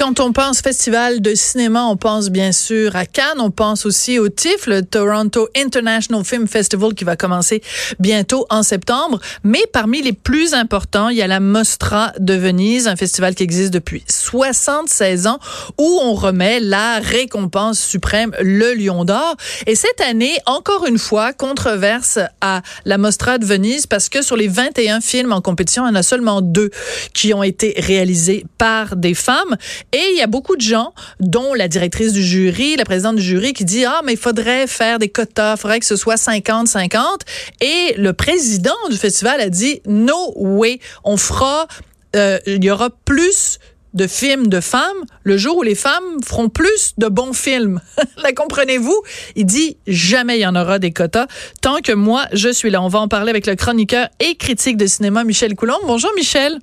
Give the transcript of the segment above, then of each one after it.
Quand on pense festival de cinéma, on pense bien sûr à Cannes, on pense aussi au TIFF, le Toronto International Film Festival qui va commencer bientôt en septembre. Mais parmi les plus importants, il y a la Mostra de Venise, un festival qui existe depuis 76 ans où on remet la récompense suprême, le Lion d'Or. Et cette année, encore une fois, controverse à la Mostra de Venise parce que sur les 21 films en compétition, il y en a seulement deux qui ont été réalisés par des femmes. Il y a beaucoup de gens, dont la directrice du jury, la présidente du jury, qui dit, ah, mais il faudrait faire des quotas, il faudrait que ce soit 50-50. Et le président du festival a dit, no way, on fera, euh, il y aura plus de films de femmes le jour où les femmes feront plus de bons films. la comprenez-vous? Il dit jamais il y en aura des quotas tant que moi je suis là. On va en parler avec le chroniqueur et critique de cinéma Michel Coulomb. Bonjour Michel.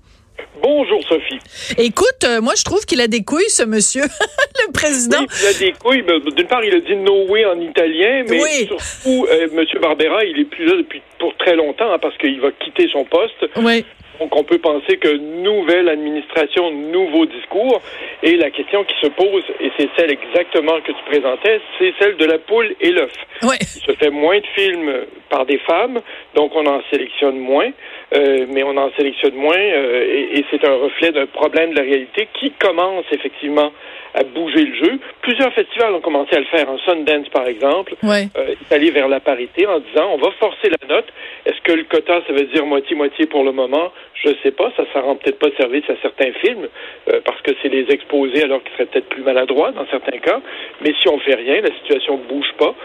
Bonjour Sophie. Écoute, euh, moi je trouve qu'il a des couilles ce monsieur, le président. Oui, il a des couilles. D'une part, il a dit no way en italien, mais surtout, euh, Monsieur Barbera, il est plus là depuis pour très longtemps hein, parce qu'il va quitter son poste. Oui. Donc, on peut penser que nouvelle administration, nouveau discours. Et la question qui se pose, et c'est celle exactement que tu présentais, c'est celle de la poule et l'œuf. Ouais. Il se fait moins de films par des femmes, donc on en sélectionne moins. Euh, mais on en sélectionne moins euh, et, et c'est un reflet d'un problème de la réalité qui commence effectivement à bouger le jeu. Plusieurs festivals ont commencé à le faire. En Sundance, par exemple, ouais. euh, est allé vers la parité en disant on va forcer la note. Est-ce que le quota, ça veut dire moitié-moitié pour le moment? Je sais pas. Ça ne rend peut-être pas service à certains films euh, parce que c'est les exposés alors qu'ils seraient peut-être plus maladroits dans certains cas. Mais si on fait rien, la situation ne bouge pas.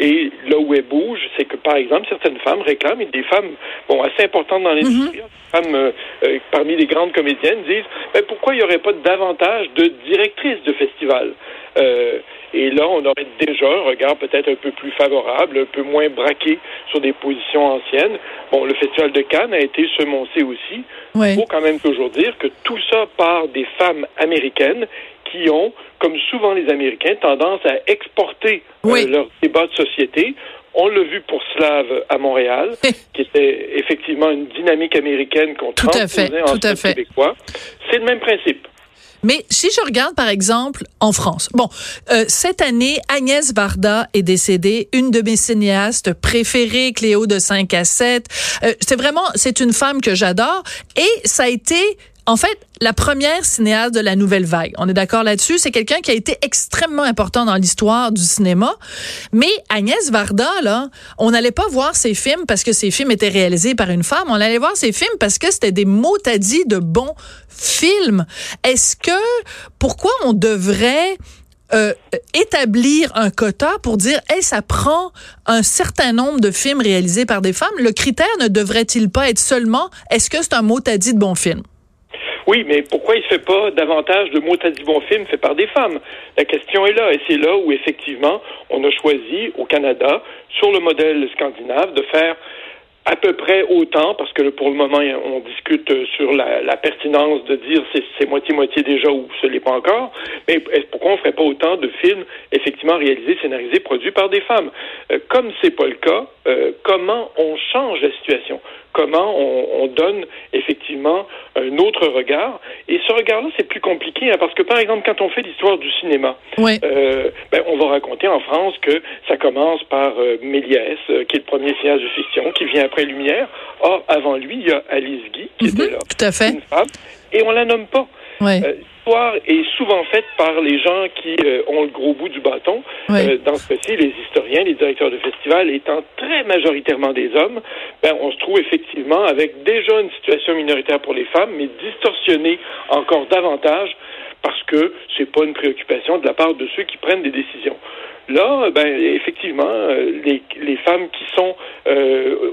Et là où elle bouge, c'est que, par exemple, certaines femmes réclament, et des femmes bon, assez importantes dans l'industrie, mm-hmm. femmes euh, euh, parmi les grandes comédiennes, disent ben, pourquoi il n'y aurait pas davantage de directrices de festivals euh, et là, on aurait déjà un regard peut-être un peu plus favorable, un peu moins braqué sur des positions anciennes. Bon, le Festival de Cannes a été semoncé aussi. Il faut quand même toujours dire que tout ça part des femmes américaines qui ont, comme souvent les Américains, tendance à exporter oui. euh, leur débat de société. On l'a vu pour Slave à Montréal, qui était effectivement une dynamique américaine qu'on transposait en québécois. C'est le même principe. Mais si je regarde, par exemple, en France, bon, euh, cette année, Agnès Varda est décédée, une de mes cinéastes préférées, Cléo de 5 à 7. Euh, c'est vraiment, c'est une femme que j'adore. Et ça a été en fait, la première cinéaste de la nouvelle vague. On est d'accord là-dessus. C'est quelqu'un qui a été extrêmement important dans l'histoire du cinéma. Mais Agnès Varda, là, on n'allait pas voir ses films parce que ses films étaient réalisés par une femme. On allait voir ses films parce que c'était des dit de bons films. Est-ce que, pourquoi on devrait euh, établir un quota pour dire, hey, ça prend un certain nombre de films réalisés par des femmes? Le critère ne devrait-il pas être seulement, est-ce que c'est un mot à de bon film? Oui, mais pourquoi il ne fait pas davantage de mots à dit bon film fait par des femmes? La question est là, et c'est là où effectivement on a choisi au Canada, sur le modèle scandinave, de faire à peu près autant, parce que pour le moment, on discute sur la, pertinence de dire c'est moitié-moitié déjà ou ce n'est pas encore, mais pourquoi on ne ferait pas autant de films effectivement réalisés, scénarisés, produits par des femmes? Euh, comme c'est pas le cas, euh, comment on change la situation? Comment on, on, donne effectivement un autre regard? Et ce regard-là, c'est plus compliqué, hein, parce que par exemple, quand on fait l'histoire du cinéma, oui. euh, ben, on va raconter en France que ça commence par euh, Méliès, qui est le premier cinéaste de fiction, qui vient après Lumière. Or, avant lui, il y a Alice Guy, qui mm -hmm, était là. Tout à fait. Une femme. Et on la nomme pas. Ouais. Euh, L'histoire est souvent faite par les gens qui euh, ont le gros bout du bâton. Ouais. Euh, dans ce cas-ci, les historiens, les directeurs de festivals étant très majoritairement des hommes, ben, on se trouve effectivement avec déjà une situation minoritaire pour les femmes, mais distorsionnée encore davantage parce que c'est pas une préoccupation de la part de ceux qui prennent des décisions. Là, ben, effectivement, les, les femmes qui sont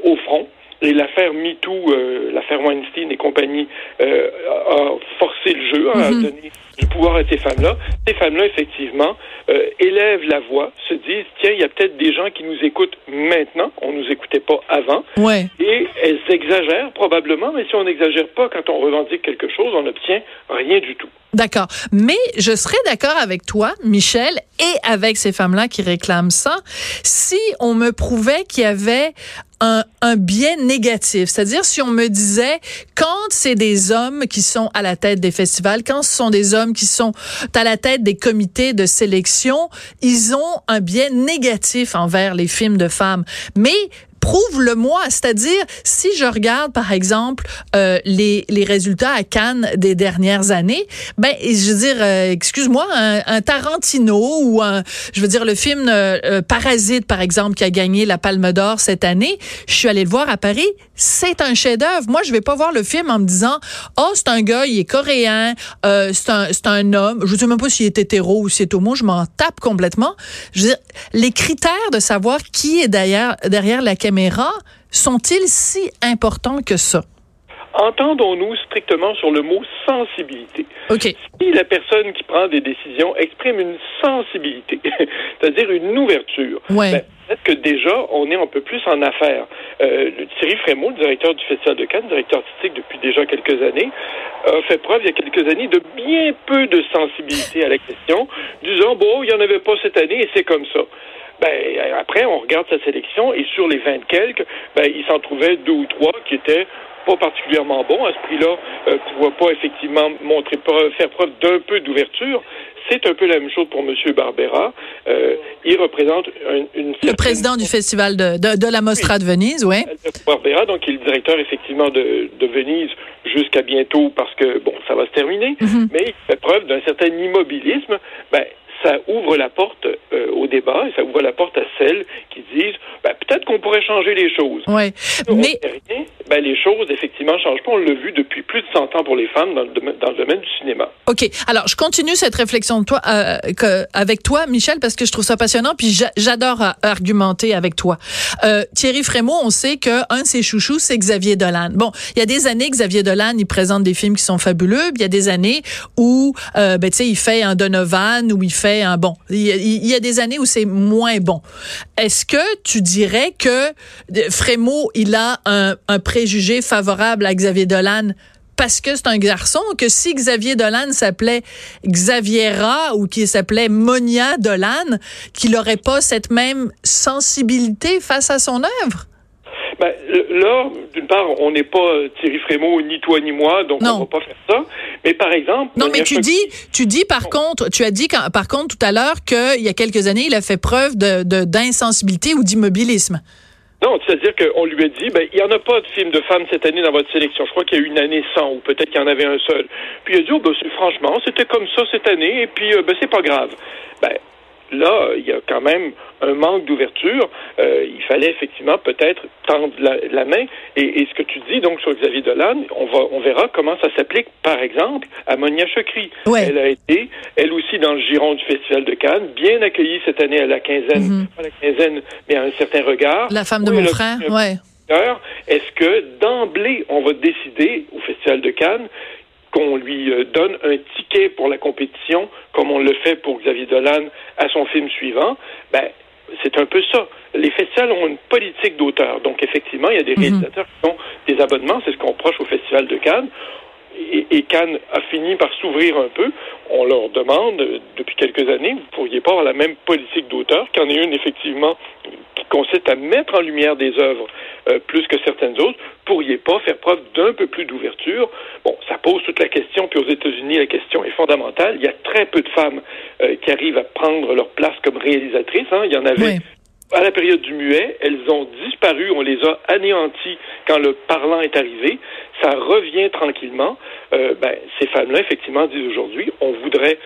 au front, et l'affaire MeToo, euh, l'affaire Weinstein et compagnie euh, a forcé le jeu, hein, mm -hmm. a donné du pouvoir à ces femmes-là. Ces femmes-là, effectivement, euh, élèvent la voix, se disent, tiens, il y a peut-être des gens qui nous écoutent maintenant, on nous écoutait pas avant, ouais. et elles exagèrent probablement, mais si on n'exagère pas quand on revendique quelque chose, on n'obtient rien du tout. D'accord. Mais je serais d'accord avec toi, Michel, et avec ces femmes-là qui réclament ça, si on me prouvait qu'il y avait un, un biais négatif. C'est-à-dire si on me disait quand c'est des hommes qui sont à la tête des festivals, quand ce sont des hommes qui sont à la tête des comités de sélection, ils ont un biais négatif envers les films de femmes. Mais prouve-le-moi. C'est-à-dire, si je regarde, par exemple, euh, les, les résultats à Cannes des dernières années, ben, je veux dire, euh, excuse-moi, un, Tarantino ou un, je veux dire, le film euh, Parasite, par exemple, qui a gagné la Palme d'Or cette année, je suis allée le voir à Paris, c'est un chef-d'œuvre. Moi, je vais pas voir le film en me disant, oh, c'est un gars, il est coréen, c'est un, c'est un homme. Je sais même pas s'il est hétéro ou s'il est homo, je m'en tape complètement. Je veux dire, les critères de savoir qui est derrière, derrière la caméra sont-ils si importants que ça? Entendons-nous strictement sur le mot sensibilité. Si la personne qui prend des décisions exprime une sensibilité, c'est-à-dire une ouverture, ben, peut-être que déjà, on est un peu plus en affaires. Euh, Thierry Frémaux, le directeur du Festival de Cannes, directeur artistique depuis déjà quelques années, a fait preuve il y a quelques années de bien peu de sensibilité à la question, disant, bon, il n'y en avait pas cette année et c'est comme ça. Ben, après, on regarde sa sélection et sur les vingt quelques, ben, il s'en trouvait deux ou trois qui étaient pas particulièrement bons à ce prix-là, euh, pouvoir pas effectivement montrer, faire preuve d'un peu d'ouverture. C'est un peu la même chose pour M. Barbera. Euh, il représente une, Le président du festival de, de, la Mostra de Venise, oui. Barbera, donc, il est le directeur effectivement de, de Venise jusqu'à bientôt parce que, bon, ça va se terminer, mm-hmm. mais il fait preuve d'un certain immobilisme. Ben, ça ouvre la porte euh, au débat et ça ouvre la porte à celles qui disent ben, peut-être qu'on pourrait changer les choses. Oui. Mais ben, les choses effectivement changent pas. On l'a vu depuis plus de 100 ans pour les femmes dans le, domaine, dans le domaine du cinéma. OK. Alors, je continue cette réflexion de toi, euh, que, avec toi, Michel, parce que je trouve ça passionnant, puis j'adore argumenter avec toi. Euh, Thierry Frémaux, on sait qu'un de ses chouchous, c'est Xavier Dolan. Bon, il y a des années, Xavier Dolan, il présente des films qui sont fabuleux. Il y a des années où, ben, tu sais, il fait un Donovan, où il fait un bon. Il y, a, des années où c'est moins bon. Est-ce que tu dirais que Frémaux, il a un, préjugé favorable à Xavier Dolan? Parce que c'est un garçon, que si Xavier Dolan s'appelait Xaviera ou qu'il s'appelait Monia Dolan, qu'il n'aurait pas cette même sensibilité face à son œuvre? Ben, là, d'une part, on n'est pas Thierry Frémaux, ni toi ni moi, donc on on va pas faire ça. Mais par exemple... Non, mais tu dis, tu dis par contre, tu as dit par contre tout à l'heure qu'il y a quelques années, il a fait preuve de, d'insensibilité ou d'immobilisme. Non, c'est-à-dire qu'on lui a dit, ben, il n'y en a pas de film de femmes cette année dans votre sélection. Je crois qu'il y a eu une année sans, ou peut-être qu'il y en avait un seul. Puis il a dit, oh, ben, franchement, c'était comme ça cette année, et puis, euh, ben, c'est pas grave. Ben, là, il y a quand même un manque d'ouverture. Euh, il fallait effectivement peut-être tendre la, main. Et, ce que tu dis donc sur Xavier Dolan, on va, on verra comment ça s'applique, par exemple, à Monia Chokri. Elle a été, elle aussi, dans le giron du Festival de Cannes, bien accueillie cette année à la quinzaine, mhm. pas la quinzaine, mais à un certain regard. La femme de mon frère, ouais. Est-ce que d'emblée, on va décider au Festival de Cannes qu'on lui euh, donne un ticket pour la compétition, comme on le fait pour Xavier Dolan à son film suivant, ben, c'est un peu ça. Les festivals ont une politique d'auteur. Donc, effectivement, il y a des mhm. réalisateurs qui ont des abonnements. C'est ce qu'on proche au Festival de Cannes. Et, Cannes a fini par s'ouvrir un peu. On leur demande, depuis quelques années, vous pourriez pas avoir la même politique d'auteur, qu'en est une, effectivement, qui consiste à mettre en lumière des œuvres euh, plus que certaines autres, pourriez pas faire preuve d'un peu plus d'ouverture? Bon, ça pose toute la question, puis aux États-Unis, la question est fondamentale. Il y a très peu de femmes euh, qui arrivent à prendre leur place comme réalisatrices. Hein. Il y en avait à la période du muet, elles ont disparu, on les a anéanties quand le parlant est arrivé. Ça revient tranquillement. Euh, ben, ces femmes-là, effectivement, disent aujourd'hui, on voudrait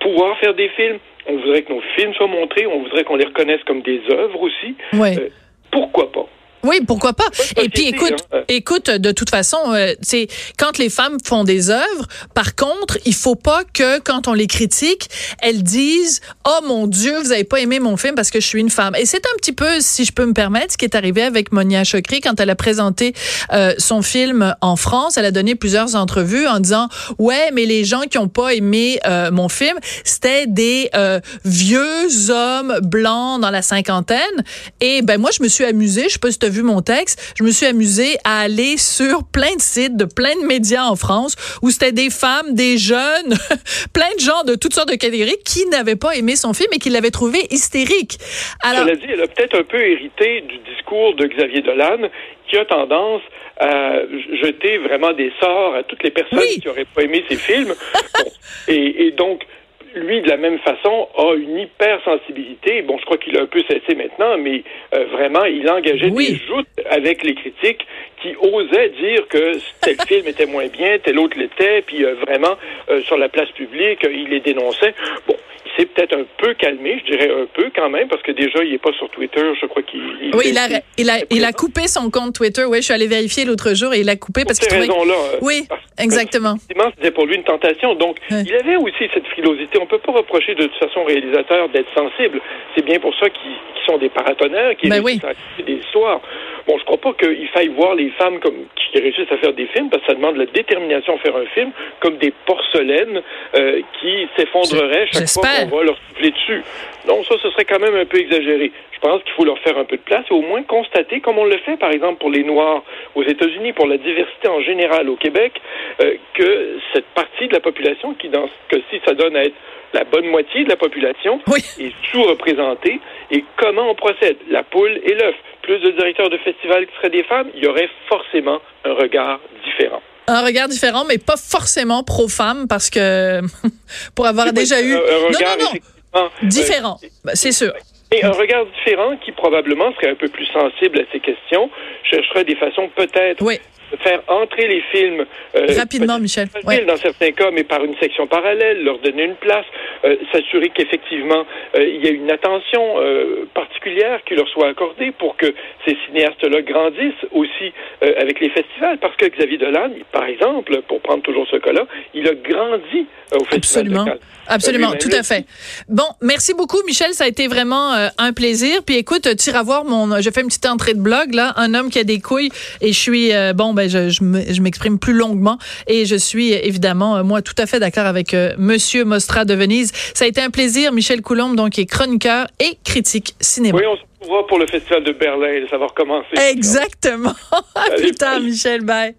pouvoir faire des films, on voudrait que nos films soient montrés, on voudrait qu'on les reconnaisse comme des œuvres aussi. Euh, pourquoi pas? Oui, pourquoi pas. Et puis écoute, hein. écoute, de toute façon, c'est euh, quand les femmes font des œuvres. Par contre, il faut pas que quand on les critique, elles disent "Oh mon Dieu, vous avez pas aimé mon film parce que je suis une femme." Et c'est un petit peu, si je peux me permettre, ce qui est arrivé avec Monia Chokri quand elle a présenté euh, son film en France. Elle a donné plusieurs entrevues en disant "Ouais, mais les gens qui ont pas aimé euh, mon film, c'était des vieux hommes blancs dans la cinquantaine." Et ben moi, je me suis amusée. Je pas si vu mon texte, je me suis amusée à aller sur plein de sites de plein de médias en France où c'était des femmes, des jeunes, plein de gens de toutes sortes de catégories qui n'avaient pas aimé son film et qui l'avaient trouvé hystérique. Alors, Cela dit, elle a peut-être un peu hérité du discours de Xavier Dolan qui a tendance à jeter vraiment des sorts à toutes les personnes qui n'auraient pas aimé ses films. et, et donc, lui, de la même façon, a une hypersensibilité. Bon, je crois qu'il a un peu cessé maintenant, mais euh, vraiment, il engageait des joutes avec les critiques qui osaient dire que tel film était moins bien, tel autre l'était, puis euh, vraiment, euh, sur la place publique, il les dénonçait. Bon, s'est peut-être un peu calmé, je dirais un peu quand même, parce que déjà, il n'est pas sur Twitter. Je crois qu'il. Oui, il a, il, a, il a coupé son compte Twitter. Oui, je suis allé vérifier l'autre jour et il a coupé parce qu'il trouvait. raisons-là. Oui, exactement. C'était pour lui une tentation. Donc, il avait aussi cette frilosité. On peut pas reprocher de toute façon aux réalisateurs d'être sensibles. C'est bien pour ça qu'ils sont des paratonnerres, qui ben oui. des histoires. Bon, je crois pas qu'il faille voir les femmes comme qui réussissent à faire des films, parce que ça demande de la détermination à faire un film, comme des porcelaines euh, qui s'effondreraient chaque fois qu'on va leur souffler dessus. Donc ça, ce serait quand même un peu exagéré. Je pense qu'il faut leur faire un peu de place et au moins constater, comme on le fait par exemple pour les Noirs aux États-Unis, pour la diversité en général au Québec, euh, que cette partie de la population, qui dans ce cas-ci, ça donne à être la bonne moitié de la population, est sous-représentée. Et comment on procède? La poule et l'œuf plus de directeurs de festivals qui seraient des femmes, il y aurait forcément un regard différent. Un regard différent, mais pas forcément pro-femme, parce que pour avoir déjà eu... Un, regard non, non, non. différent, c'est sûr. Et un regard différent qui probablement serait un peu plus sensible à ces questions, chercherait des façons peut-être oui faire entrer les films euh, rapidement, Michel. Dans certains cas, mais par une section parallèle, leur donner une place, euh, s'assurer qu'effectivement euh, il y a une attention particulière qui leur soit accordée pour que ces cinéastes-là grandissent aussi avec les festivals. Parce que Xavier Dolan, par exemple, pour prendre toujours ce cas-là, il a grandi au festival Absolument. Absolument, tout à fait. Bon, merci beaucoup, Michel. Ça a été vraiment un plaisir. Puis écoute, tu iras voir mon. Je fais une petite entrée de blog là, un homme qui a des couilles, et je suis bon. Ben, je, m'exprime plus longuement et je suis évidemment, euh, moi, tout à fait d'accord avec euh, Monsieur Mostra de Venise. Ça a été un plaisir. Michel Coulombe, donc, est chroniqueur et critique cinéma. Oui, on se retrouvera pour le Festival de Berlin. Ça va recommencer. Exactement. à plus tard, Michel. Bye.